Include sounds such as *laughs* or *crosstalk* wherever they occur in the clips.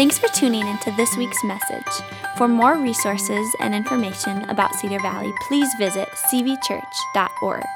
Thanks for tuning into this week's message. For more resources and information about Cedar Valley, please visit cvchurch.org.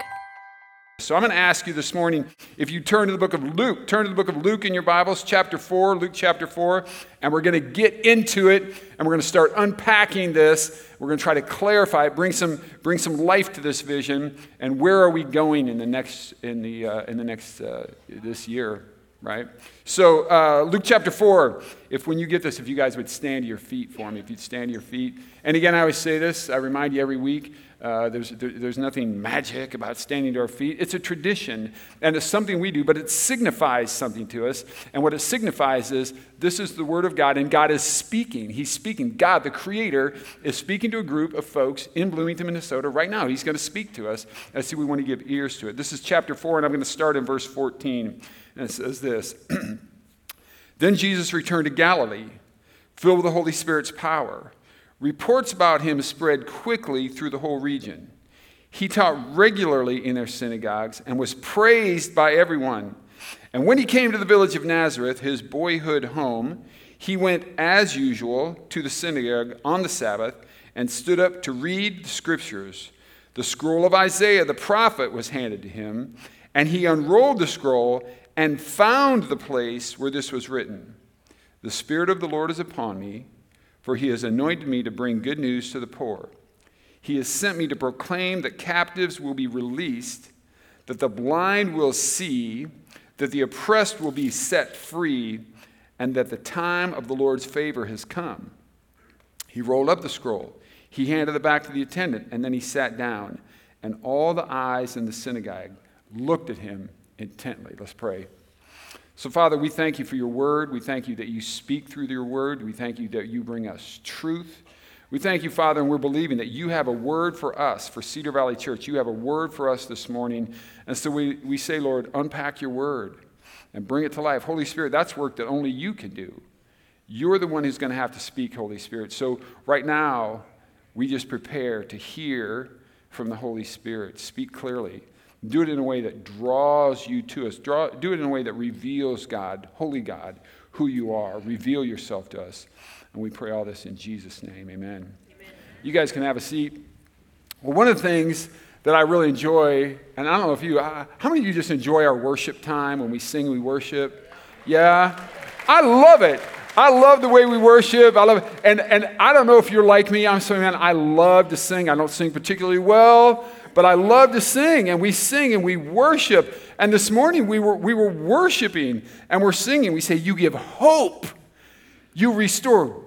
So I'm going to ask you this morning if you turn to the book of Luke, turn to the book of Luke in your Bibles, chapter 4, Luke chapter 4, and we're going to get into it and we're going to start unpacking this. We're going to try to clarify it, bring some, bring some life to this vision, and where are we going in the next, in the, uh, in the next, uh, this year right? So, uh, Luke chapter 4, if when you get this, if you guys would stand to your feet for me, if you'd stand to your feet. And again, I always say this, I remind you every week uh, there's, there, there's nothing magic about standing to our feet. It's a tradition, and it's something we do, but it signifies something to us. And what it signifies is this is the Word of God, and God is speaking. He's speaking. God, the Creator, is speaking to a group of folks in Bloomington, Minnesota right now. He's going to speak to us. I see we want to give ears to it. This is chapter 4, and I'm going to start in verse 14. And it says this *clears throat* Then Jesus returned to Galilee, filled with the Holy Spirit's power. Reports about him spread quickly through the whole region. He taught regularly in their synagogues and was praised by everyone. And when he came to the village of Nazareth, his boyhood home, he went as usual to the synagogue on the Sabbath and stood up to read the scriptures. The scroll of Isaiah the prophet was handed to him, and he unrolled the scroll and found the place where this was written The Spirit of the Lord is upon me, for he has anointed me to bring good news to the poor. He has sent me to proclaim that captives will be released, that the blind will see, that the oppressed will be set free, and that the time of the Lord's favor has come. He rolled up the scroll. He handed it back to the attendant, and then he sat down. And all the eyes in the synagogue looked at him intently. Let's pray. So, Father, we thank you for your word. We thank you that you speak through your word. We thank you that you bring us truth. We thank you, Father, and we're believing that you have a word for us, for Cedar Valley Church. You have a word for us this morning. And so we, we say, Lord, unpack your word and bring it to life. Holy Spirit, that's work that only you can do. You're the one who's going to have to speak, Holy Spirit. So right now, we just prepare to hear from the Holy Spirit. Speak clearly. Do it in a way that draws you to us. Draw, do it in a way that reveals God, holy God, who you are. Reveal yourself to us. And we pray all this in Jesus' name. Amen. Amen. You guys can have a seat. Well, one of the things that I really enjoy, and I don't know if you, uh, how many of you just enjoy our worship time when we sing, we worship? Yeah? I love it. I love the way we worship. I love it. And, and I don't know if you're like me. I'm saying, man, I love to sing. I don't sing particularly well, but I love to sing, and we sing and we worship. And this morning we were, we were worshiping and we're singing. We say, You give hope, you restore,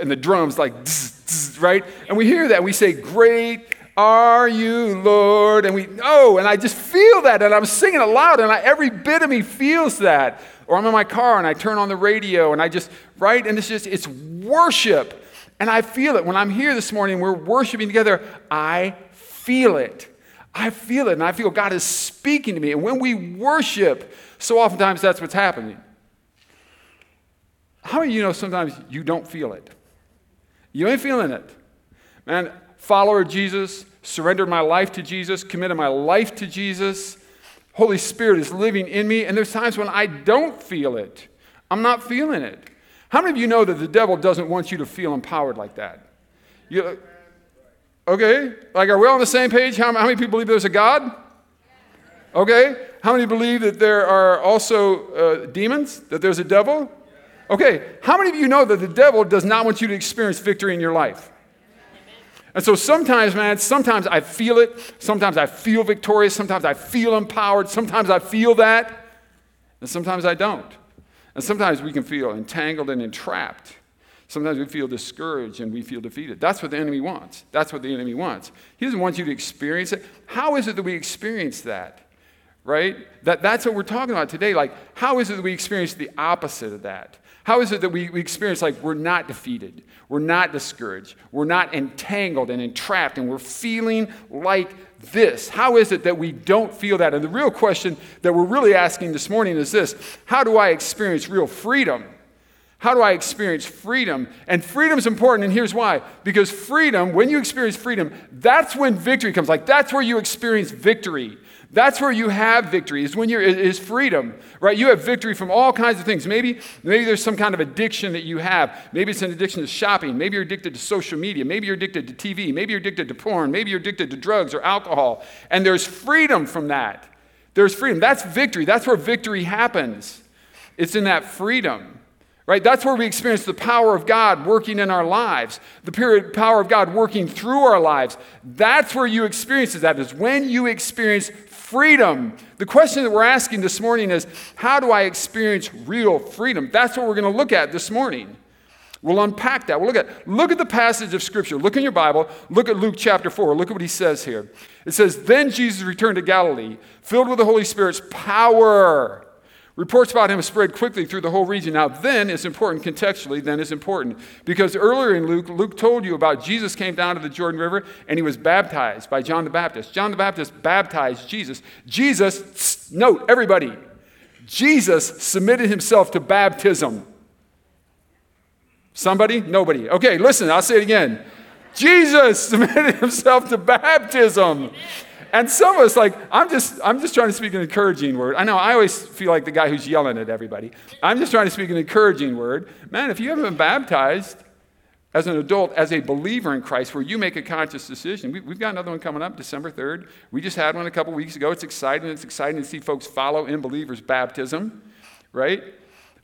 and the drums like, *laughs* right? And we hear that, we say, Great are you, Lord? And we, oh, and I just feel that, and I'm singing aloud, and I, every bit of me feels that. Or I'm in my car and I turn on the radio and I just, right? And it's just, it's worship. And I feel it. When I'm here this morning, we're worshiping together, I feel it. I feel it, and I feel God is speaking to me. And when we worship, so oftentimes that's what's happening. How many you know sometimes you don't feel it? You ain't feeling it. Man, follower of Jesus, surrendered my life to Jesus, committed my life to Jesus. Holy Spirit is living in me, and there's times when I don't feel it. I'm not feeling it. How many of you know that the devil doesn't want you to feel empowered like that? You, Okay? Like, are we all on the same page? How, how many people believe there's a God? Okay? How many believe that there are also uh, demons? That there's a devil? Okay. How many of you know that the devil does not want you to experience victory in your life? And so sometimes, man, sometimes I feel it. Sometimes I feel victorious. Sometimes I feel empowered. Sometimes I feel that. And sometimes I don't. And sometimes we can feel entangled and entrapped. Sometimes we feel discouraged and we feel defeated. That's what the enemy wants. That's what the enemy wants. He doesn't want you to experience it. How is it that we experience that? Right? That, that's what we're talking about today. Like, how is it that we experience the opposite of that? How is it that we, we experience like we're not defeated, we're not discouraged, we're not entangled and entrapped, and we're feeling like this? How is it that we don't feel that? And the real question that we're really asking this morning is this How do I experience real freedom? How do I experience freedom? And freedom is important, and here's why. Because freedom, when you experience freedom, that's when victory comes. Like, that's where you experience victory. That's where you have victory, is when you're is freedom, right? You have victory from all kinds of things. Maybe, maybe there's some kind of addiction that you have. Maybe it's an addiction to shopping. Maybe you're addicted to social media. Maybe you're addicted to TV. Maybe you're addicted to porn. Maybe you're addicted to drugs or alcohol. And there's freedom from that. There's freedom. That's victory. That's where victory happens. It's in that freedom. Right? That's where we experience the power of God working in our lives, the power of God working through our lives. That's where you experience that, is when you experience freedom. The question that we're asking this morning is how do I experience real freedom? That's what we're going to look at this morning. We'll unpack that. We'll look at look at the passage of scripture. Look in your Bible. Look at Luke chapter 4. Look at what he says here. It says, "Then Jesus returned to Galilee, filled with the Holy Spirit's power." Reports about him spread quickly through the whole region. Now, then is important contextually, then is important. Because earlier in Luke, Luke told you about Jesus came down to the Jordan River and he was baptized by John the Baptist. John the Baptist baptized Jesus. Jesus, note, everybody, Jesus submitted himself to baptism. Somebody? Nobody. Okay, listen, I'll say it again. Jesus *laughs* submitted himself to baptism. And some of us, like, I'm just, I'm just trying to speak an encouraging word. I know I always feel like the guy who's yelling at everybody. I'm just trying to speak an encouraging word. Man, if you haven't been baptized as an adult, as a believer in Christ, where you make a conscious decision, we, have got another one coming up December 3rd. We just had one a couple weeks ago. It's exciting. It's exciting to see folks follow in believers' baptism, right?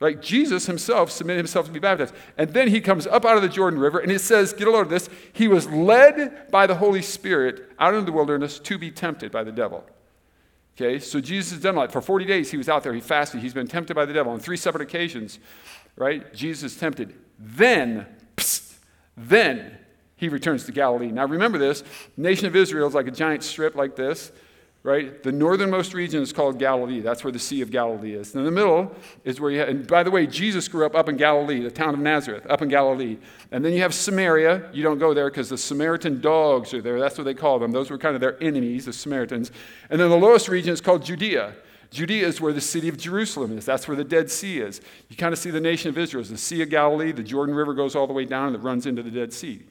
Like Jesus himself submitted himself to be baptized. And then he comes up out of the Jordan River, and it says, get a load of this, he was led by the Holy Spirit out into the wilderness to be tempted by the devil. Okay, so Jesus has done like for 40 days he was out there, he fasted, he's been tempted by the devil on three separate occasions, right? Jesus tempted. Then, psst, then he returns to Galilee. Now remember this, nation of Israel is like a giant strip like this right? The northernmost region is called Galilee. That's where the Sea of Galilee is. And in the middle is where you have, and by the way, Jesus grew up up in Galilee, the town of Nazareth, up in Galilee. And then you have Samaria. You don't go there because the Samaritan dogs are there. That's what they call them. Those were kind of their enemies, the Samaritans. And then the lowest region is called Judea. Judea is where the city of Jerusalem is. That's where the Dead Sea is. You kind of see the nation of Israel as the Sea of Galilee. The Jordan River goes all the way down and it runs into the Dead Sea.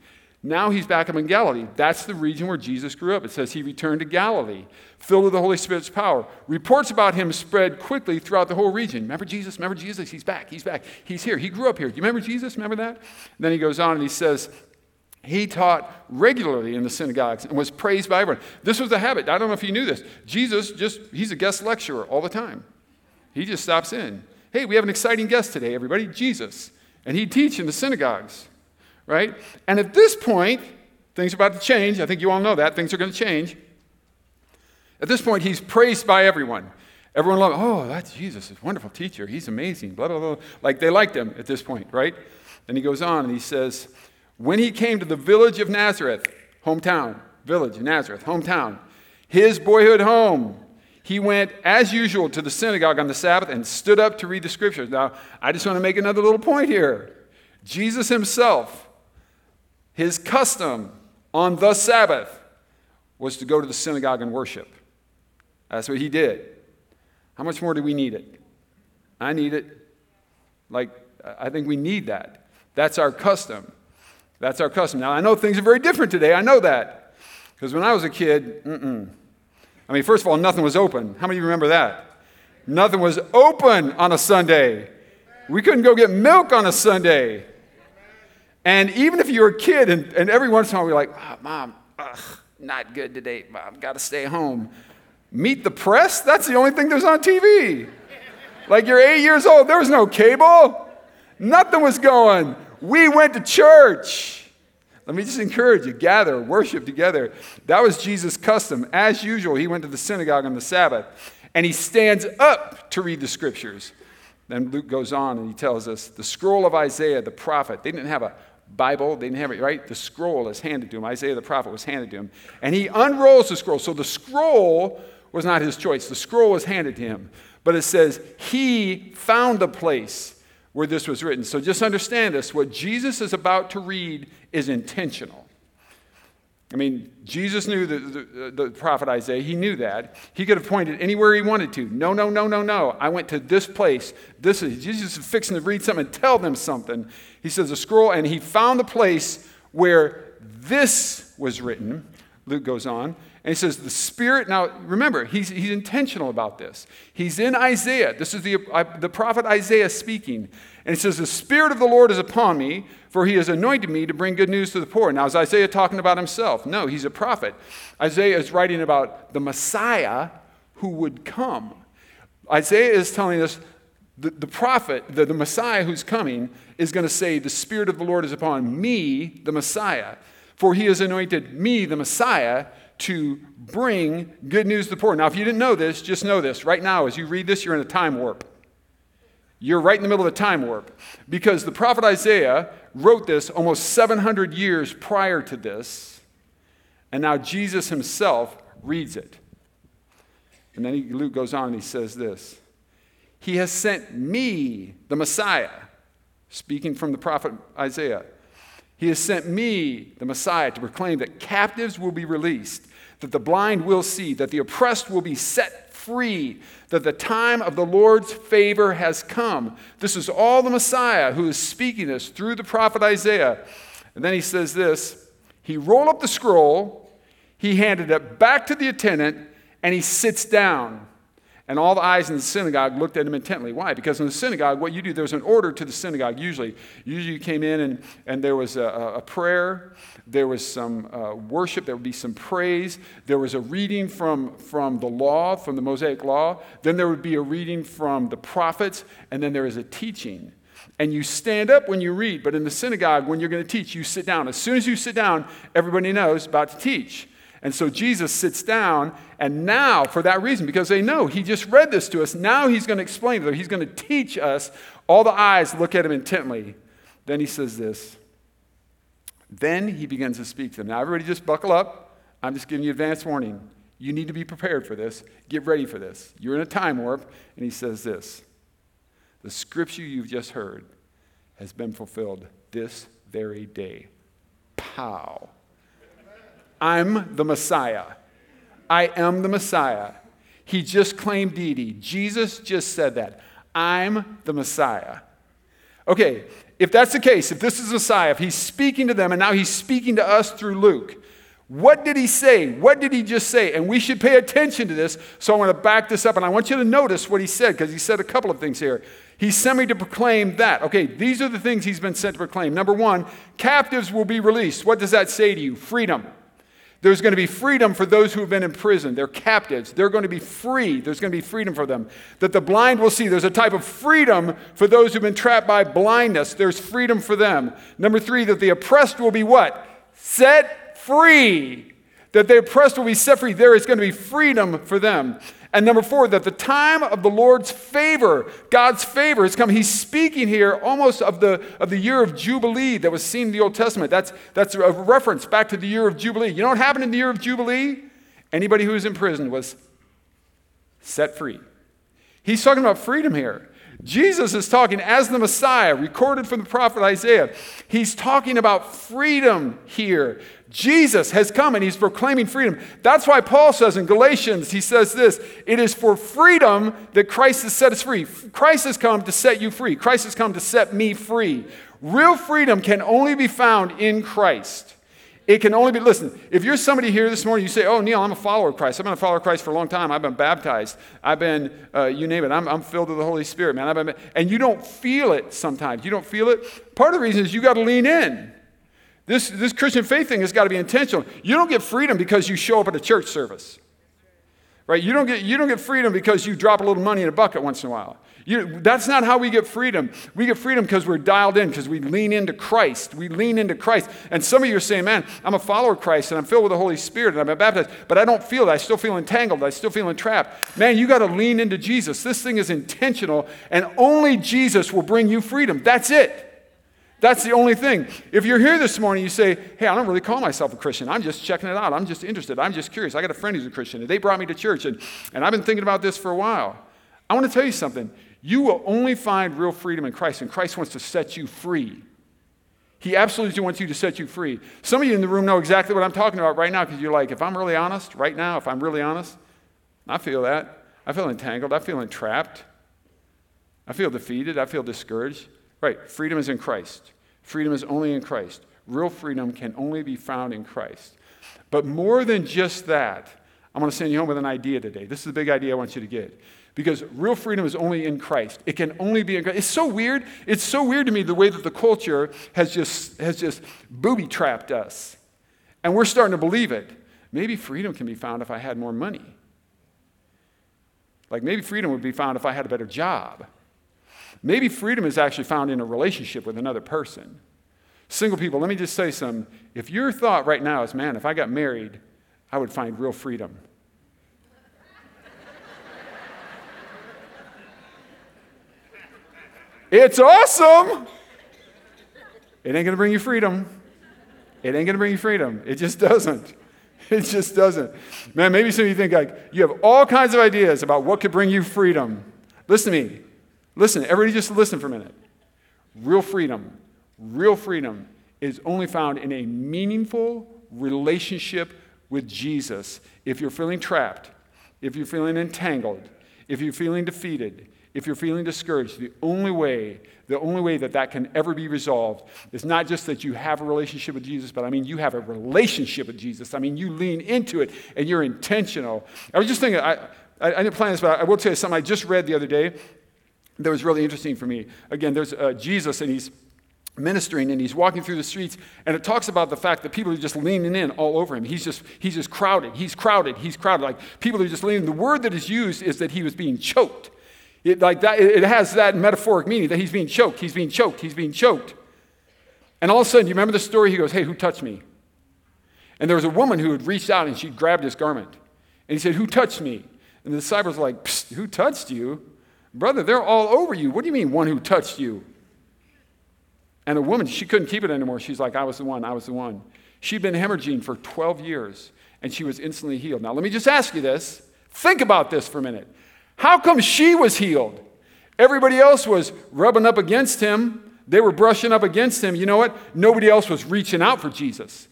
Now he's back up in Galilee. That's the region where Jesus grew up. It says he returned to Galilee, filled with the Holy Spirit's power. Reports about him spread quickly throughout the whole region. Remember Jesus? Remember Jesus? He's back. He's back. He's here. He grew up here. Do you remember Jesus? Remember that? And then he goes on and he says, he taught regularly in the synagogues and was praised by everyone. This was a habit. I don't know if you knew this. Jesus just, he's a guest lecturer all the time. He just stops in. Hey, we have an exciting guest today, everybody, Jesus. And he'd teach in the synagogues right? And at this point, things are about to change. I think you all know that. Things are going to change. At this point, he's praised by everyone. Everyone loved, oh, that's Jesus, a wonderful teacher. He's amazing, blah, blah, blah. Like they liked him at this point, right? Then he goes on and he says, when he came to the village of Nazareth, hometown, village, Nazareth, hometown, his boyhood home, he went as usual to the synagogue on the Sabbath and stood up to read the scriptures. Now, I just want to make another little point here. Jesus himself his custom on the Sabbath was to go to the synagogue and worship. That's what he did. How much more do we need it? I need it. Like, I think we need that. That's our custom. That's our custom. Now, I know things are very different today. I know that. Because when I was a kid, mm-mm. I mean, first of all, nothing was open. How many of you remember that? Nothing was open on a Sunday. We couldn't go get milk on a Sunday. And even if you're a kid, and, and every once in a while we're like, oh, Mom, ugh, not good today, Mom, got to stay home. Meet the press? That's the only thing there's on TV. Like you're eight years old, there was no cable, nothing was going. We went to church. Let me just encourage you gather, worship together. That was Jesus' custom. As usual, he went to the synagogue on the Sabbath and he stands up to read the scriptures. Then Luke goes on and he tells us the scroll of Isaiah, the prophet, they didn't have a Bible, they didn't have it, right? The scroll is handed to him. Isaiah the prophet was handed to him. And he unrolls the scroll. So the scroll was not his choice, the scroll was handed to him. But it says he found the place where this was written. So just understand this what Jesus is about to read is intentional. I mean, Jesus knew the, the, the, prophet Isaiah. He knew that. He could have pointed anywhere he wanted to. No, no, no, no, no. I went to this place. This is Jesus is fixing to read something and tell them something. He says a scroll, and he found the place where this was written. Luke goes on, and he says, The Spirit, now remember, he's, he's intentional about this. He's in Isaiah. This is the, the prophet Isaiah speaking. And he says, The Spirit of the Lord is upon me, for he has anointed me to bring good news to the poor. Now, is Isaiah talking about himself? No, he's a prophet. Isaiah is writing about the Messiah who would come. Isaiah is telling us the, the prophet, the, the Messiah who's coming, is going to say, The Spirit of the Lord is upon me, the Messiah. For he has anointed me, the Messiah, to bring good news to the poor. Now, if you didn't know this, just know this. Right now, as you read this, you're in a time warp. You're right in the middle of a time warp because the prophet Isaiah wrote this almost 700 years prior to this, and now Jesus himself reads it. And then he, Luke goes on and he says this He has sent me, the Messiah, speaking from the prophet Isaiah he has sent me, the Messiah, to proclaim that captives will be released, that the blind will see, that the oppressed will be set free, that the time of the Lord's favor has come. This is all the Messiah who is speaking this through the prophet Isaiah. And then he says this He rolled up the scroll, he handed it back to the attendant, and he sits down. And all the eyes in the synagogue looked at him intently. Why? Because in the synagogue, what you do, there's an order to the synagogue usually. Usually you came in and, and there was a, a prayer, there was some uh, worship, there would be some praise, there was a reading from, from the law, from the Mosaic law, then there would be a reading from the prophets, and then there is a teaching. And you stand up when you read, but in the synagogue, when you're going to teach, you sit down. As soon as you sit down, everybody knows about to teach. And so Jesus sits down, and now, for that reason, because they know he just read this to us, now he's going to explain it. He's going to teach us. All the eyes look at him intently. Then he says this. Then he begins to speak to them. Now, everybody just buckle up. I'm just giving you advance warning. You need to be prepared for this. Get ready for this. You're in a time warp. And he says this The scripture you've just heard has been fulfilled this very day. Pow. I'm the Messiah. I am the Messiah. He just claimed deity. Jesus just said that. I'm the Messiah. Okay, if that's the case, if this is Messiah, if he's speaking to them and now he's speaking to us through Luke, what did he say? What did he just say? And we should pay attention to this. So I want to back this up and I want you to notice what he said because he said a couple of things here. He sent me to proclaim that. Okay, these are the things he's been sent to proclaim. Number one, captives will be released. What does that say to you? Freedom. There's going to be freedom for those who have been in prison. They're captives. They're going to be free. There's going to be freedom for them. That the blind will see. There's a type of freedom for those who've been trapped by blindness. There's freedom for them. Number three, that the oppressed will be what? Set free. That the oppressed will be set free. There is going to be freedom for them. And number four, that the time of the Lord's favor, God's favor, has come. He's speaking here almost of the, of the year of Jubilee that was seen in the Old Testament. That's, that's a reference back to the year of Jubilee. You know what happened in the year of Jubilee? Anybody who was in prison was set free. He's talking about freedom here. Jesus is talking as the Messiah, recorded from the prophet Isaiah. He's talking about freedom here. Jesus has come and he's proclaiming freedom. That's why Paul says in Galatians, he says this it is for freedom that Christ has set us free. Christ has come to set you free. Christ has come to set me free. Real freedom can only be found in Christ. It can only be, listen, if you're somebody here this morning, you say, Oh, Neal, I'm a follower of Christ. I've been a follower of Christ for a long time. I've been baptized. I've been, uh, you name it, I'm, I'm, filled with the Holy Spirit, man. I've been, and you don't feel it sometimes. You don't feel it. Part of the reason is you got to lean in. This, this Christian faith thing has got to be intentional. You don't get freedom because you show up at a church service. Right? You don't get, you don't get freedom because you drop a little money in a bucket once in a while. You, that's not how we get freedom. We get freedom because we're dialed in, because we lean into Christ. We lean into Christ. And some of you are saying, man, I'm a follower of Christ and I'm filled with the Holy Spirit and I've been baptized, but I don't feel it. I still feel entangled. I still feel entrapped. Man, you got to lean into Jesus. This thing is intentional, and only Jesus will bring you freedom. That's it. That's the only thing. If you're here this morning, you say, Hey, I don't really call myself a Christian. I'm just checking it out. I'm just interested. I'm just curious. I got a friend who's a Christian, and they brought me to church, and, and I've been thinking about this for a while. I want to tell you something. You will only find real freedom in Christ, and Christ wants to set you free. He absolutely wants you to set you free. Some of you in the room know exactly what I'm talking about right now because you're like, if I'm really honest, right now, if I'm really honest, I feel that. I feel entangled. I feel entrapped. I feel defeated. I feel discouraged. Right, freedom is in Christ. Freedom is only in Christ. Real freedom can only be found in Christ. But more than just that, I'm going to send you home with an idea today. This is the big idea I want you to get. Because real freedom is only in Christ. It can only be in Christ. It's so weird. It's so weird to me the way that the culture has just, has just booby trapped us. And we're starting to believe it. Maybe freedom can be found if I had more money. Like maybe freedom would be found if I had a better job. Maybe freedom is actually found in a relationship with another person. Single people, let me just say something. If your thought right now is, man, if I got married, I would find real freedom. It's awesome. It ain't gonna bring you freedom. It ain't gonna bring you freedom. It just doesn't. *laughs* It just doesn't. Man, maybe some of you think like you have all kinds of ideas about what could bring you freedom. Listen to me. Listen, everybody just listen for a minute. Real freedom, real freedom is only found in a meaningful relationship with Jesus. If you're feeling trapped, if you're feeling entangled, if you're feeling defeated, if you're feeling discouraged, the only way, the only way that that can ever be resolved is not just that you have a relationship with Jesus, but I mean you have a relationship with Jesus. I mean you lean into it and you're intentional. I was just thinking, I, I, I didn't plan this, but I will tell you something I just read the other day that was really interesting for me. Again, there's uh, Jesus and he's ministering and he's walking through the streets and it talks about the fact that people are just leaning in all over him he's just he's just crowded he's crowded he's crowded like people are just leaning the word that is used is that he was being choked it, like that, it has that metaphoric meaning that he's being choked he's being choked he's being choked and all of a sudden you remember the story he goes hey who touched me and there was a woman who had reached out and she grabbed his garment and he said who touched me and the disciples were like who touched you brother they're all over you what do you mean one who touched you and a woman, she couldn't keep it anymore. She's like, I was the one, I was the one. She'd been hemorrhaging for 12 years and she was instantly healed. Now, let me just ask you this. Think about this for a minute. How come she was healed? Everybody else was rubbing up against him, they were brushing up against him. You know what? Nobody else was reaching out for Jesus.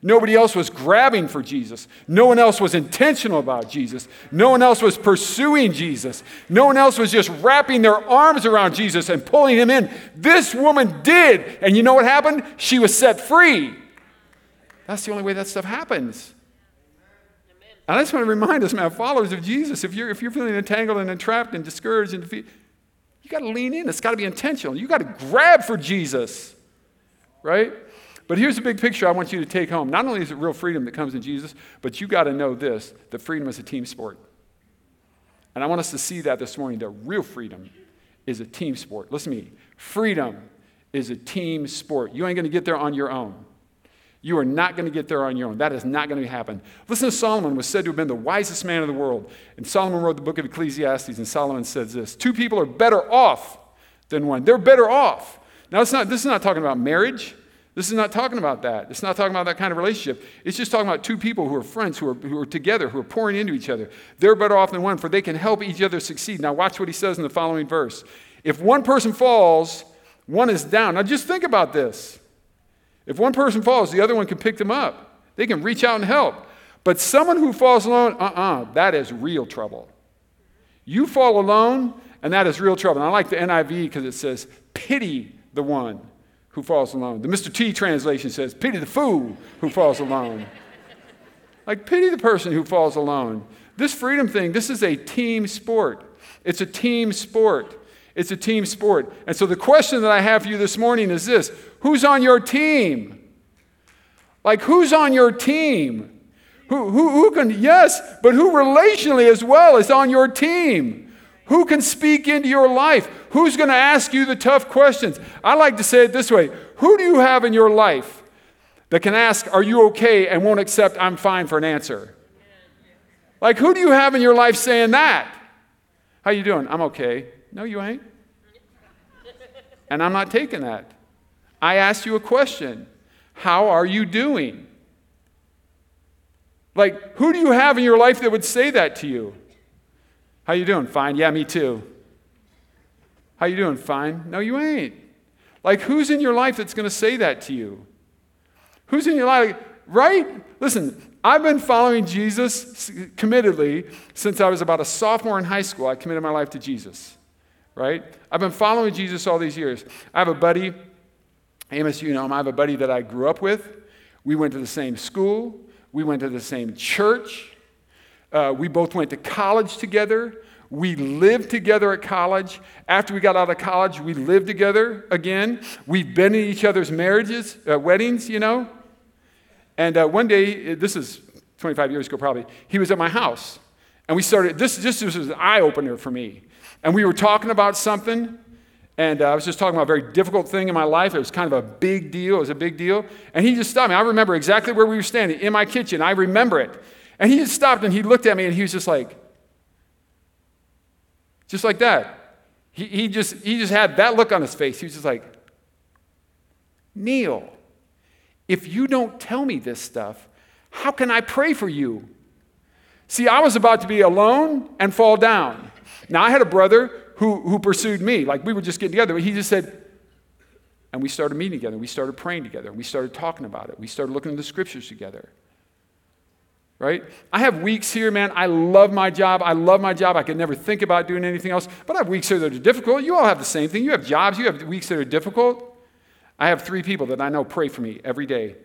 Nobody else was grabbing for Jesus. No one else was intentional about Jesus. No one else was pursuing Jesus. No one else was just wrapping their arms around Jesus and pulling him in. This woman did. And you know what happened? She was set free. That's the only way that stuff happens. And I just want to remind us, man, followers of Jesus, if you're, if you're feeling entangled and entrapped and discouraged and defeated, you got to lean in. It's got to be intentional. You got to grab for Jesus, right? But here's the big picture I want you to take home. Not only is it real freedom that comes in Jesus, but you got to know this that freedom is a team sport. And I want us to see that this morning that real freedom is a team sport. Listen to me. Freedom is a team sport. You ain't going to get there on your own. You are not going to get there on your own. That is not going to happen. Listen to Solomon was said to have been the wisest man of the world. And Solomon wrote the book of Ecclesiastes, and Solomon says this two people are better off than one. They're better off. Now, it's not, this is not talking about marriage. This is not talking about that. It's not talking about that kind of relationship. It's just talking about two people who are friends, who are, who are together, who are pouring into each other. They're better off than one, for they can help each other succeed. Now, watch what he says in the following verse. If one person falls, one is down. Now, just think about this. If one person falls, the other one can pick them up. They can reach out and help. But someone who falls alone, uh uh-uh, uh, that is real trouble. You fall alone, and that is real trouble. And I like the NIV because it says, pity the one who falls alone. The Mr. T translation says, pity the fool who falls alone. like, pity the person who falls alone. This freedom thing, this is a team sport. It's a team sport. It's a team sport. And so the question that I have for you this morning is this Who's on your team? Like, who's on your team? Who, who, who can, yes, but who relationally as well is on your team? Who can speak into your life? Who's going to ask you the tough questions? I like to say it this way Who do you have in your life that can ask, Are you okay? and won't accept, I'm fine for an answer? Like, who do you have in your life saying that? How you doing? I'm okay. No, you ain't. And I'm not taking that. I asked you a question. How are you doing? Like, who do you have in your life that would say that to you? How you doing? Fine. Yeah, me too. How you doing? Fine. No, you ain't. Like who's in your life that's going to say that to you? Who's in your life? Right? Listen, I've been following Jesus committedly since I was about a sophomore in high school. I committed my life to Jesus. Right? I've been following Jesus all these years. I have a buddy, Amos, you know him. I have a buddy that I grew up with. We went to the same school. We went to the same church. Uh, we both went to college together. We lived together at college. After we got out of college, we lived together again. We've been in each other's marriages, uh, weddings, you know. And uh, one day, this is 25 years ago probably, he was at my house. And we started, this, this was an eye opener for me. And we were talking about something, and uh, I was just talking about a very difficult thing in my life. It was kind of a big deal. It was a big deal. And he just stopped me. I remember exactly where we were standing in my kitchen. I remember it. And he just stopped and he looked at me and he was just like, just like that. He, he, just, he just had that look on his face. He was just like, Neal, if you don't tell me this stuff, how can I pray for you? See, I was about to be alone and fall down. Now, I had a brother who, who pursued me. Like, we were just getting together. He just said, and we started meeting together. We started praying together. We started talking about it. We started looking at the scriptures together right? I have weeks here, man. I love my job. I love my job. I could never think about doing anything else. But I have weeks here that are difficult. You all have the same thing. You have jobs, you have weeks that are difficult. I have three people that I know pray for me every day.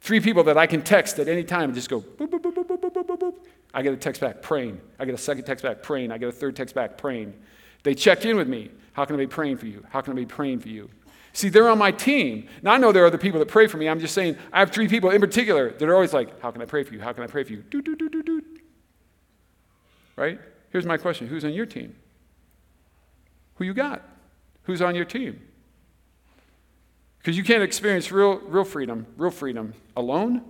Three people that I can text at any time and just go boop, boop, boop, boop, boop, boop, boop, boop. I get a text back praying. I get a second text back praying. I get a third text back praying. They check in with me. How can I be praying for you? How can I be praying for you? See, they're on my team. Now, I know there are other people that pray for me. I'm just saying, I have three people in particular that are always like, How can I pray for you? How can I pray for you? Do, do, do, do, do. Right? Here's my question Who's on your team? Who you got? Who's on your team? Because you can't experience real, real freedom, real freedom alone?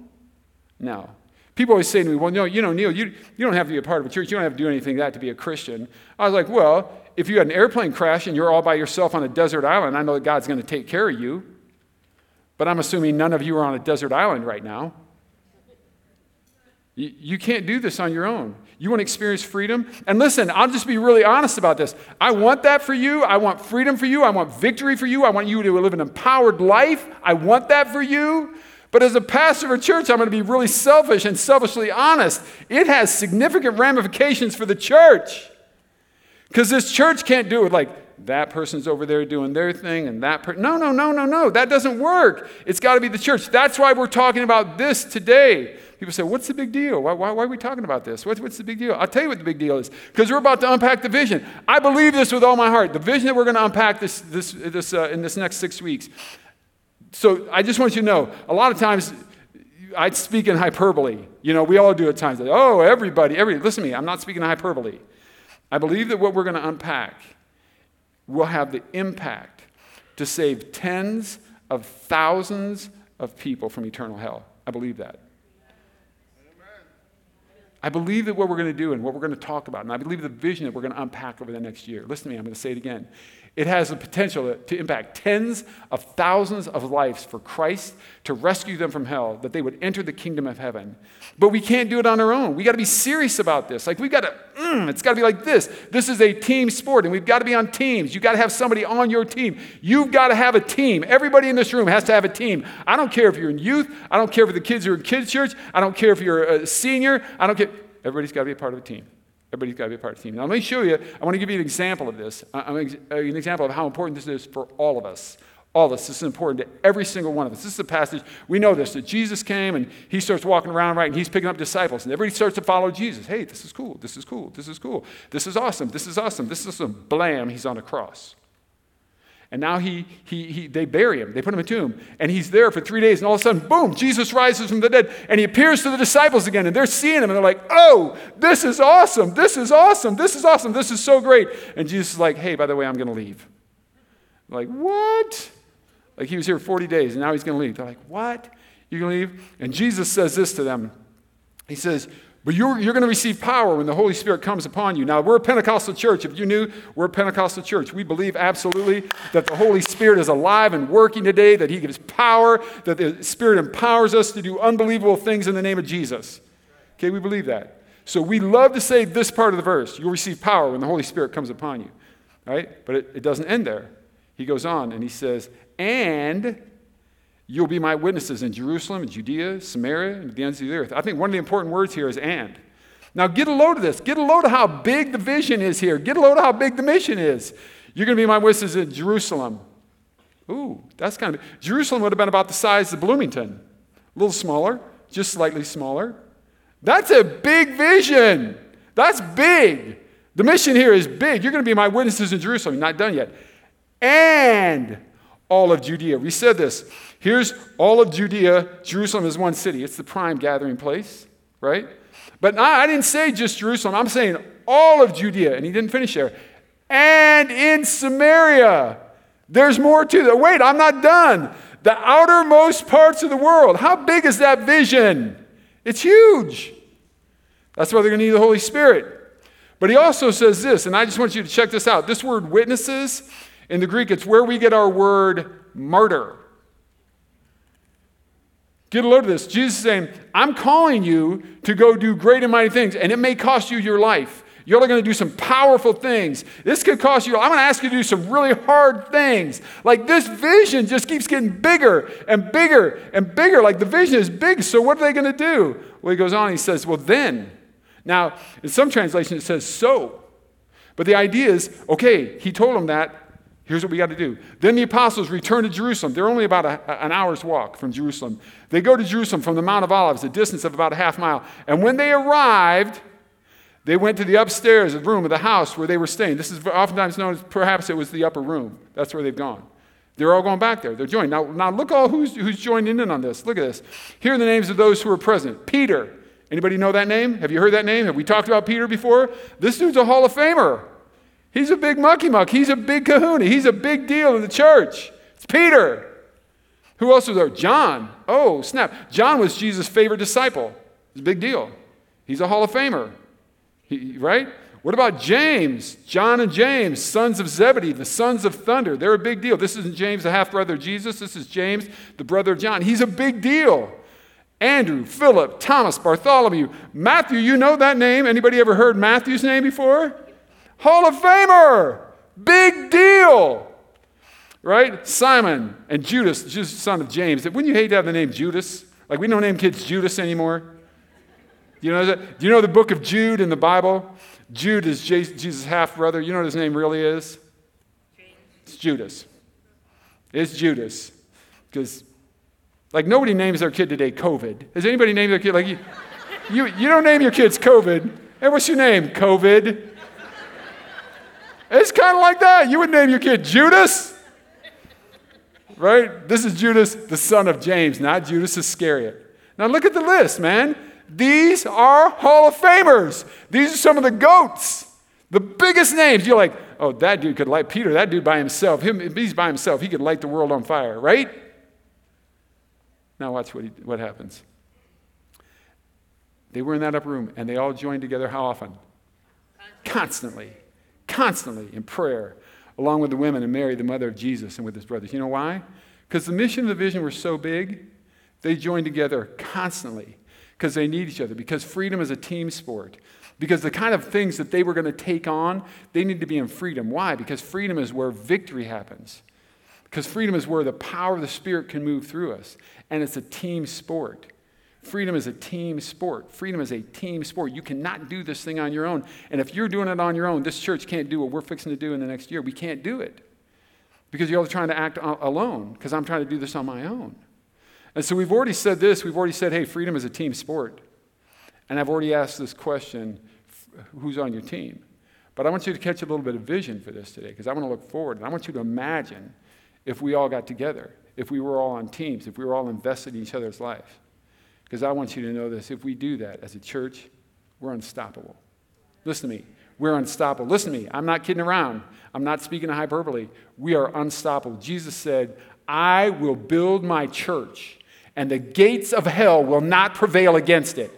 No. People always say to me, well, no, you know, Neal, you, you don't have to be a part of a church. You don't have to do anything that to be a Christian. I was like, well, if you had an airplane crash and you're all by yourself on a desert island, I know that God's going to take care of you. But I'm assuming none of you are on a desert island right now. You, you can't do this on your own. You want to experience freedom? And listen, I'll just be really honest about this. I want that for you. I want freedom for you. I want victory for you. I want you to live an empowered life. I want that for you. But as a pastor of a church, I'm going to be really selfish and selfishly honest. It has significant ramifications for the church. Because this church can't do it like that person's over there doing their thing and that person. No, no, no, no, no. That doesn't work. It's got to be the church. That's why we're talking about this today. People say, What's the big deal? Why, why, why are we talking about this? What's, what's the big deal? I'll tell you what the big deal is. Because we're about to unpack the vision. I believe this with all my heart. The vision that we're going to unpack this, this, this, uh, in this next six weeks. So I just want you to know a lot of times I speak in hyperbole. You know, we all do at times. Oh, everybody, everybody. Listen to me, I'm not speaking in hyperbole. I believe that what we're going to unpack will have the impact to save tens of thousands of people from eternal hell. I believe that. I believe that what we're going to do and what we're going to talk about, and I believe the vision that we're going to unpack over the next year. Listen to me, I'm going to say it again. It has the potential to impact tens of thousands of lives for Christ to rescue them from hell, that they would enter the kingdom of heaven. But we can't do it on our own. We got to be serious about this. Like, we got to, mm, it's got to be like this. This is a team sport, and we've got to be on teams. You got to have somebody on your team. You've got to have a team. Everybody in this room has to have a team. I don't care if you're in youth. I don't care if the kids are in kids' church. I don't care if you're a senior. I don't care. Everybody's got to be a part of a team. Everybody's got to be a part of the team. Now, let me show you, I want to give you an example of this, uh, an example of how important this is for all of us. All of us. This is important to every single one of us. This is a passage, we know this, that Jesus came and he starts walking around, right, and he's picking up disciples, and everybody starts to follow Jesus. Hey, this is cool, this is cool, this is cool, this is awesome, this is awesome, this is awesome. Blam, he's on a cross. And now he, he, he, they bury him. They put him in a tomb. And he's there for three days. And all of a sudden, boom, Jesus rises from the dead. And he appears to the disciples again. And they're seeing him. And they're like, oh, this is awesome. This is awesome. This is awesome. This is so great. And Jesus is like, hey, by the way, I'm going to leave. They're like, what? Like he was here 40 days and now he's going to leave. They're like, what? You're going to leave? And Jesus says this to them. He says, but you're, you're going to receive power when the Holy Spirit comes upon you. Now, we're a Pentecostal church. If you knew, we're a Pentecostal church. We believe absolutely that the Holy Spirit is alive and working today, that He gives power, that the Spirit empowers us to do unbelievable things in the name of Jesus. Okay, we believe that. So we love to say this part of the verse you'll receive power when the Holy Spirit comes upon you. Right? But it, it doesn't end there. He goes on and he says, and You'll be my witnesses in Jerusalem, Judea, Samaria, and the ends of the earth. I think one of the important words here is and. Now, get a load of this. Get a load of how big the vision is here. Get a load of how big the mission is. You're going to be my witnesses in Jerusalem. Ooh, that's kind of. Jerusalem would have been about the size of Bloomington, a little smaller. just slightly smaller. That's a big vision. That's big. The mission here is big. You're going to be my witnesses in Jerusalem. You're Not done yet. And all of Judea. We said this. Here's all of Judea. Jerusalem is one city, it's the prime gathering place, right? But I didn't say just Jerusalem, I'm saying all of Judea. And he didn't finish there. And in Samaria. There's more to that. Wait, I'm not done. The outermost parts of the world. How big is that vision? It's huge. That's why they're going to need the Holy Spirit. But he also says this, and I just want you to check this out. This word witnesses, in the Greek, it's where we get our word martyr. Get a load of this. Jesus is saying, I'm calling you to go do great and mighty things, and it may cost you your life. You're going to do some powerful things. This could cost you, I'm going to ask you to do some really hard things. Like this vision just keeps getting bigger and bigger and bigger. Like the vision is big, so what are they going to do? Well, he goes on, he says, Well, then. Now, in some translations, it says so. But the idea is okay, he told them that. Here's what we got to do. Then the apostles return to Jerusalem. They're only about a, an hour's walk from Jerusalem. They go to Jerusalem from the Mount of Olives, a distance of about a half mile. And when they arrived, they went to the upstairs room of the house where they were staying. This is oftentimes known as perhaps it was the upper room. That's where they've gone. They're all going back there. They're joined. Now, now look all who's, who's joining in on this. Look at this. Here are the names of those who were present. Peter. Anybody know that name? Have you heard that name? Have we talked about Peter before? This dude's a Hall of Famer. He's a big mucky muck. He's a big kahuna. He's a big deal in the church. It's Peter. Who else was there? John. Oh, snap. John was Jesus' favorite disciple. It's a big deal. He's a Hall of Famer. He, right? What about James? John and James, sons of Zebedee, the sons of thunder. They're a big deal. This isn't James, the half brother of Jesus. This is James, the brother of John. He's a big deal. Andrew, Philip, Thomas, Bartholomew, Matthew. You know that name? Anybody ever heard Matthew's name before? Hall of Famer. Big deal. Right? Simon and Judas, son of James. Wouldn't you hate to have the name Judas? Like we don't name kids Judas anymore. You know that? Do you know the book of Jude in the Bible? Jude is Jesus' half brother. You know what his name really is? It's Judas. It's Judas. Because, like, nobody names their kid today COVID. Has anybody named their kid? Like, you, you, you don't name your kids COVID. Hey, what's your name? COVID. It's kind of like that. You would name your kid Judas. Right? This is Judas, the son of James, not Judas Iscariot. Now look at the list, man. These are Hall of Famers. These are some of the goats, the biggest names. You're like, oh, that dude could light Peter, that dude by himself. Him, he's by himself. He could light the world on fire, right? Now watch what, he, what happens. They were in that upper room and they all joined together how often? Constantly. Constantly in prayer, along with the women and Mary, the mother of Jesus, and with his brothers. You know why? Because the mission and the vision were so big, they joined together constantly because they need each other, because freedom is a team sport. Because the kind of things that they were going to take on, they need to be in freedom. Why? Because freedom is where victory happens. Because freedom is where the power of the Spirit can move through us. And it's a team sport. Freedom is a team sport. Freedom is a team sport. You cannot do this thing on your own. And if you're doing it on your own, this church can't do what we're fixing to do in the next year. We can't do it. Because you're all trying to act alone, because I'm trying to do this on my own. And so we've already said this. We've already said, hey, freedom is a team sport. And I've already asked this question who's on your team? But I want you to catch a little bit of vision for this today because I want to look forward and I want you to imagine if we all got together, if we were all on teams, if we were all invested in each other's life. Because I want you to know this if we do that as a church, we're unstoppable. Listen to me. We're unstoppable. Listen to me. I'm not kidding around. I'm not speaking of hyperbole. We are unstoppable. Jesus said, I will build my church and the gates of hell will not prevail against it.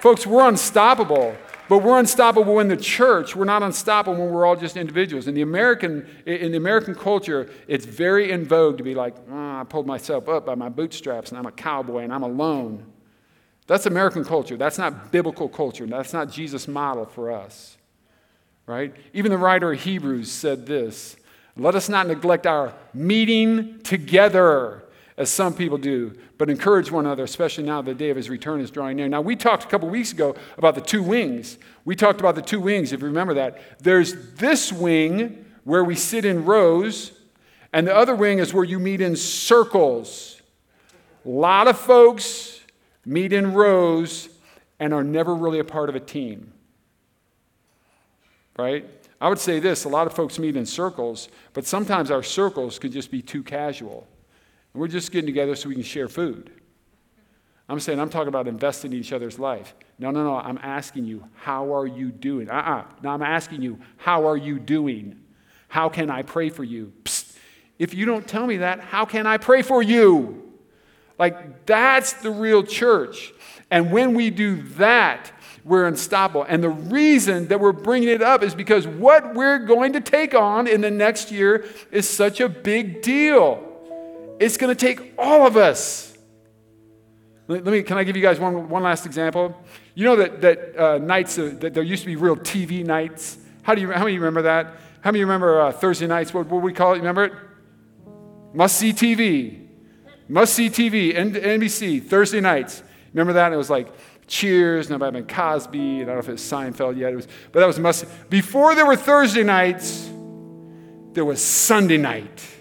Folks, we're unstoppable, but we're unstoppable in the church. We're not unstoppable when we're all just individuals. In the American, in the American culture, it's very in vogue to be like, oh, I pulled myself up by my bootstraps and I'm a cowboy and I'm alone. That's American culture. That's not biblical culture. That's not Jesus' model for us. Right? Even the writer of Hebrews said this Let us not neglect our meeting together as some people do, but encourage one another, especially now the day of his return is drawing near. Now, we talked a couple weeks ago about the two wings. We talked about the two wings, if you remember that. There's this wing where we sit in rows, and the other wing is where you meet in circles. A lot of folks meet in rows, and are never really a part of a team. Right? I would say this a lot of folks meet in circles, but sometimes our circles can just be too casual. And we're just getting together so we can share food. I'm saying, I'm talking about investing in each other's life. No, no, no. I'm asking you, how are you doing? Uh uh-uh. uh No, I'm asking you, how are you doing? How can I pray for you? Psst. If you don't tell me that, how can I pray for you? Like, that's the real church. And when we do that, we're unstoppable. And the reason that we're bringing it up is because what we're going to take on in the next year is such a big deal. It's going to take all of us. Let me, can I give you guys one, one last example? You know that, that uh, nights, uh, that there used to be real TV nights. How, do you, how many you remember that? How many of you remember uh, Thursday nights? What, what we call it? Remember it? Must see TV. Must see TV, NBC, Thursday nights. Remember that? It was like Cheers, and have been Cosby, and I don't know if it was Seinfeld yet. It was, but that was must. Before there were Thursday nights, there was Sunday night.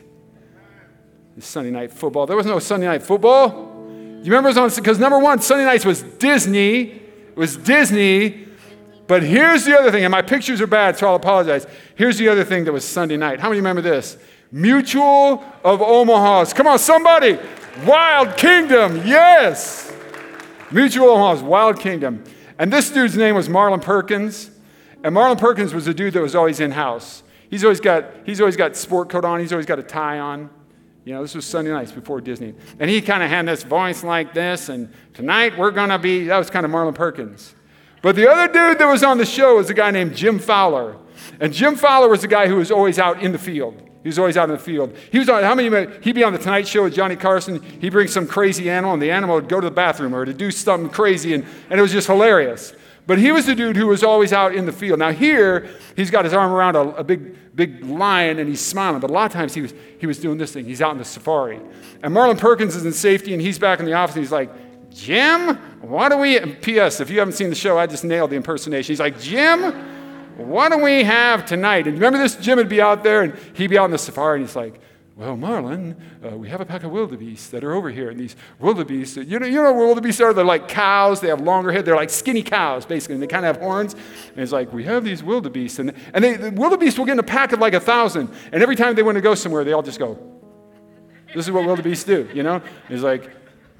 Sunday night football. There was no Sunday night football. You remember it because number one, Sunday nights was Disney. It was Disney. But here's the other thing, and my pictures are bad, so I'll apologize. Here's the other thing that was Sunday night. How many remember this? Mutual of Omaha's. Come on, somebody. Wild Kingdom, yes. Mutual of Omaha's, Wild Kingdom. And this dude's name was Marlin Perkins. And Marlin Perkins was a dude that was always in house. He's always got, he's always got sport coat on, he's always got a tie on. You know, this was Sunday nights before Disney. And he kind of had this voice like this, and tonight we're going to be, that was kind of Marlin Perkins. But the other dude that was on the show was a guy named Jim Fowler. And Jim Fowler was the guy who was always out in the field. He was always out in the field. He was on, how many, he'd be on the Tonight Show with Johnny Carson. He'd bring some crazy animal, and the animal would go to the bathroom or to do something crazy, and, and it was just hilarious. But he was the dude who was always out in the field. Now, here, he's got his arm around a, a, big, big lion and he's smiling. But a lot of times he was, he was doing this thing. He's out in the safari. And Marlin Perkins is in safety and he's back in the office and he's like, Jim, what don't we. P.S. If you haven't seen the show, I just nailed the impersonation. He's like, Jim, what do we have tonight? And remember this? Jim would be out there and he'd be out in the safari and he's like, well, Marlin, uh, we have a pack of wildebeest that are over here. And these wildebeest, you know, you know wildebeest are? They're like cows. They have longer hair. They're like skinny cows, basically. And they kind of have horns. And it's like, we have these wildebeest. And, and they, the wildebeest will get in a pack of like a thousand. And every time they want to go somewhere, they all just go. This is what wildebeest do, you know? It's like,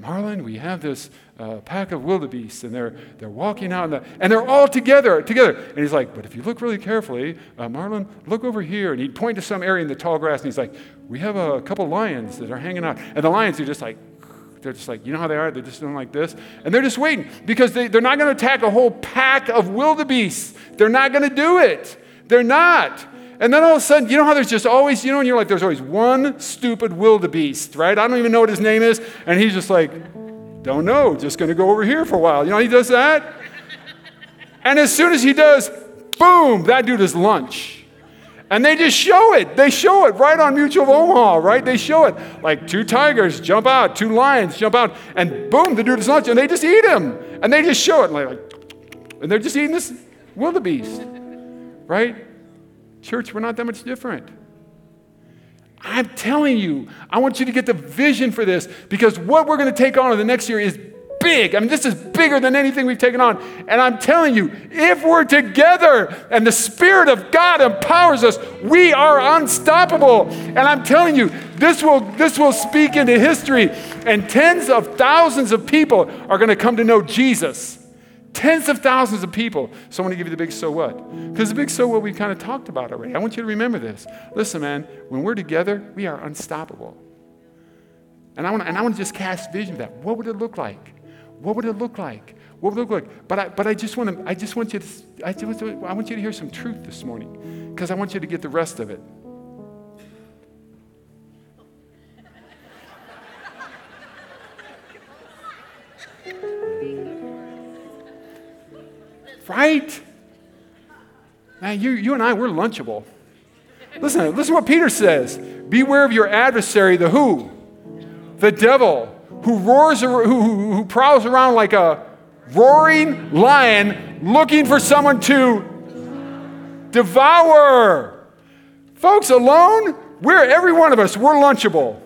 Marlin, we have this uh, pack of wildebeest, and they're, they're walking out, the, and they're all together, together. And he's like, but if you look really carefully, uh, Marlin, look over here. And he'd point to some area in the tall grass, and he's like, we have a couple lions that are hanging out. And the lions are just like, *sighs* they're just like, you know how they are? They're just doing like this. And they're just waiting because they, they're not going to attack a whole pack of wildebeest. They're not going to do it. They're not. And then all of a sudden, you know how there's just always, you know, and you're like, there's always one stupid wildebeest, right? I don't even know what his name is. And he's just like, don't know, just going to go over here for a while. You know, he does that. And as soon as he does, boom, that dude is lunch. And they just show it. They show it right on Mutual of Omaha, right? They show it. Like two tigers jump out, two lions jump out, and boom, the dude is lunch, and they just eat him. And they just show it. Like, and they're just eating this wildebeest, right? Church, we're not that much different. I'm telling you, I want you to get the vision for this because what we're going to take on in the next year is big. I mean, this is bigger than anything we've taken on. And I'm telling you, if we're together and the Spirit of God empowers us, we are unstoppable. And I'm telling you, this will, this will speak into history, and tens of thousands of people are going to come to know Jesus. Tens of thousands of people. So I want to give you the big so what. Because the big so what we kind of talked about already. I want you to remember this. Listen, man, when we're together, we are unstoppable. And I want to, and I want to just cast vision of that. What would it look like? What would it look like? What would it look like? But I, but I just want to, I just want you to, I, just, I want you to hear some truth this morning because I want you to get the rest of it. Right? Man, you, you and I, we're lunchable. Listen, listen what Peter says. Beware of your adversary, the who? The devil, who roars, who, who, who prowls around like a roaring lion looking for someone to devour. Folks, alone, we're every one of us, we're lunchable.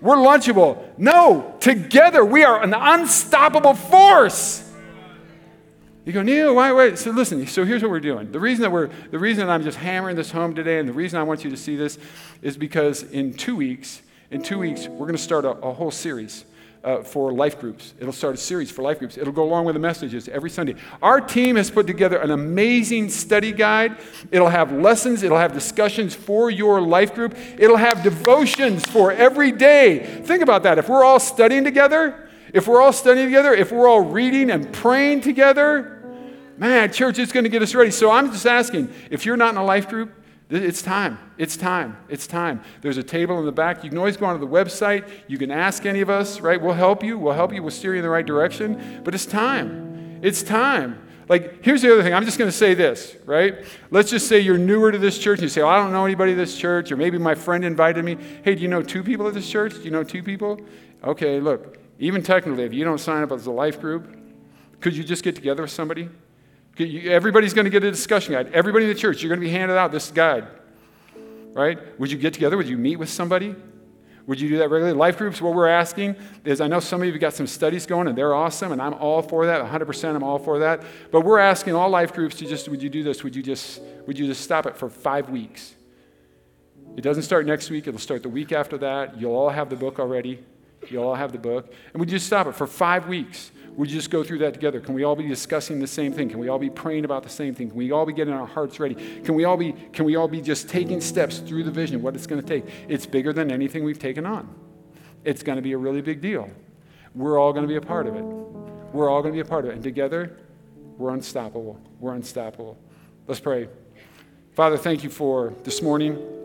we're lunchable. No, together we are an unstoppable force. You go, Neal, why wait? So listen, so here's what we're doing. The reason that we're the reason I'm just hammering this home today, and the reason I want you to see this is because in two weeks, in two weeks, we're going to start a, a whole series uh, for life groups. It'll start a series for life groups. It'll go along with the messages every Sunday. Our team has put together an amazing study guide. It'll have lessons, it'll have discussions for your life group, it'll have devotions for every day. Think about that. If we're all studying together, if we're all studying together, if we're all reading and praying together, man, church, it's going to get us ready. So I'm just asking if you're not in a life group, it's time. It's time. It's time. There's a table in the back. You can always go onto the website. You can ask any of us, right? We'll help you. We'll help you. We'll steer you in the right direction. But it's time. It's time. Like, here's the other thing. I'm just going to say this, right? Let's just say you're newer to this church and you say, well, I don't know anybody at this church, or maybe my friend invited me. Hey, do you know two people at this church? Do you know two people? Okay, look, even technically, if you don't sign up as a life group, could you just get together with somebody? Everybody's going to get a discussion guide. Everybody in the church, you're going to be handed out this guide. Right? Would you get together? Would you meet with somebody? Would you do that regularly? Life groups, what we're asking is I know some of you have got some studies going and they're awesome, and I'm all for that. 100% I'm all for that. But we're asking all life groups to just, would you do this? Would you just, would you just stop it for five weeks? It doesn't start next week, it'll start the week after that. You'll all have the book already. You'll all have the book. And you just stop it for five weeks? You just go through that together? Can we all be discussing the same thing? Can we all be praying about the same thing? Can we all be getting our hearts ready? Can we all be, can we all be just taking steps through the vision, what it's going to take? It's bigger than anything we've taken on. It's going to be a really big deal. We're all going to be a part of it. We're all going to be a part of it. And together, we're unstoppable. We're unstoppable. Let's pray. Father, thank you for this morning.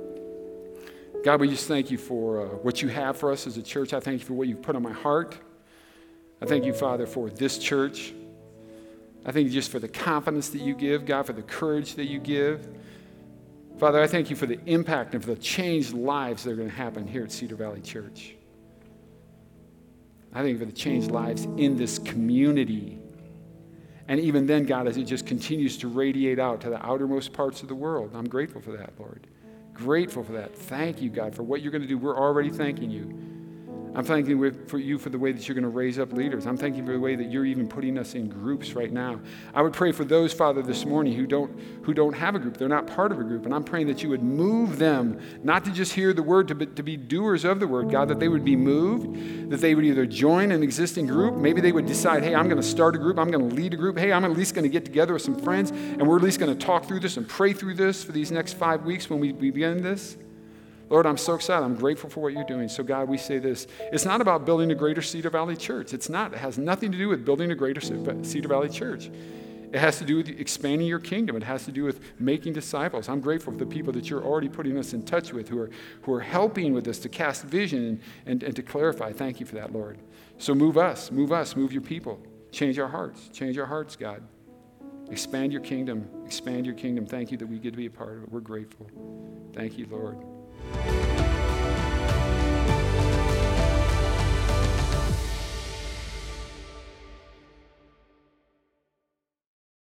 God, we just thank you for uh, what you have for us as a church. I thank you for what you've put on my heart. I thank you, Father, for this church. I thank you just for the confidence that you give, God, for the courage that you give. Father, I thank you for the impact and for the changed lives that are going to happen here at Cedar Valley Church. I thank you for the changed lives in this community. And even then, God, as it just continues to radiate out to the outermost parts of the world, I'm grateful for that, Lord. Grateful for that. Thank you, God, for what you're going to do. We're already thanking you. I'm thanking for you for the way that you're going to raise up leaders. I'm thanking for the way that you're even putting us in groups right now. I would pray for those, Father, this morning who don't, who don't have a group. They're not part of a group. And I'm praying that you would move them, not to just hear the word, to to be doers of the word, God, that they would be moved, that they would either join an existing group. Maybe they would decide, hey, I'm going to start a group. I'm going to lead a group. Hey, I'm at least going to get together with some friends, and we're at least going to talk through this and pray through this for these next five weeks when we begin this. Lord, I'm so excited. I'm grateful for what you're doing. So, God, we say this. It's not about building a greater Cedar Valley church. It's not. It has nothing to do with building a greater Cedar Valley church. It has to do with expanding your kingdom. It has to do with making disciples. I'm grateful for the people that you're already putting us in touch with who are, who are helping with us to cast vision and, and, and to clarify. Thank you for that, Lord. So move us, move us, move your people. Change our hearts. Change our hearts, God. Expand your kingdom. Expand your kingdom. Thank you that we get to be a part of it. We're grateful. Thank you, Lord. Thank you.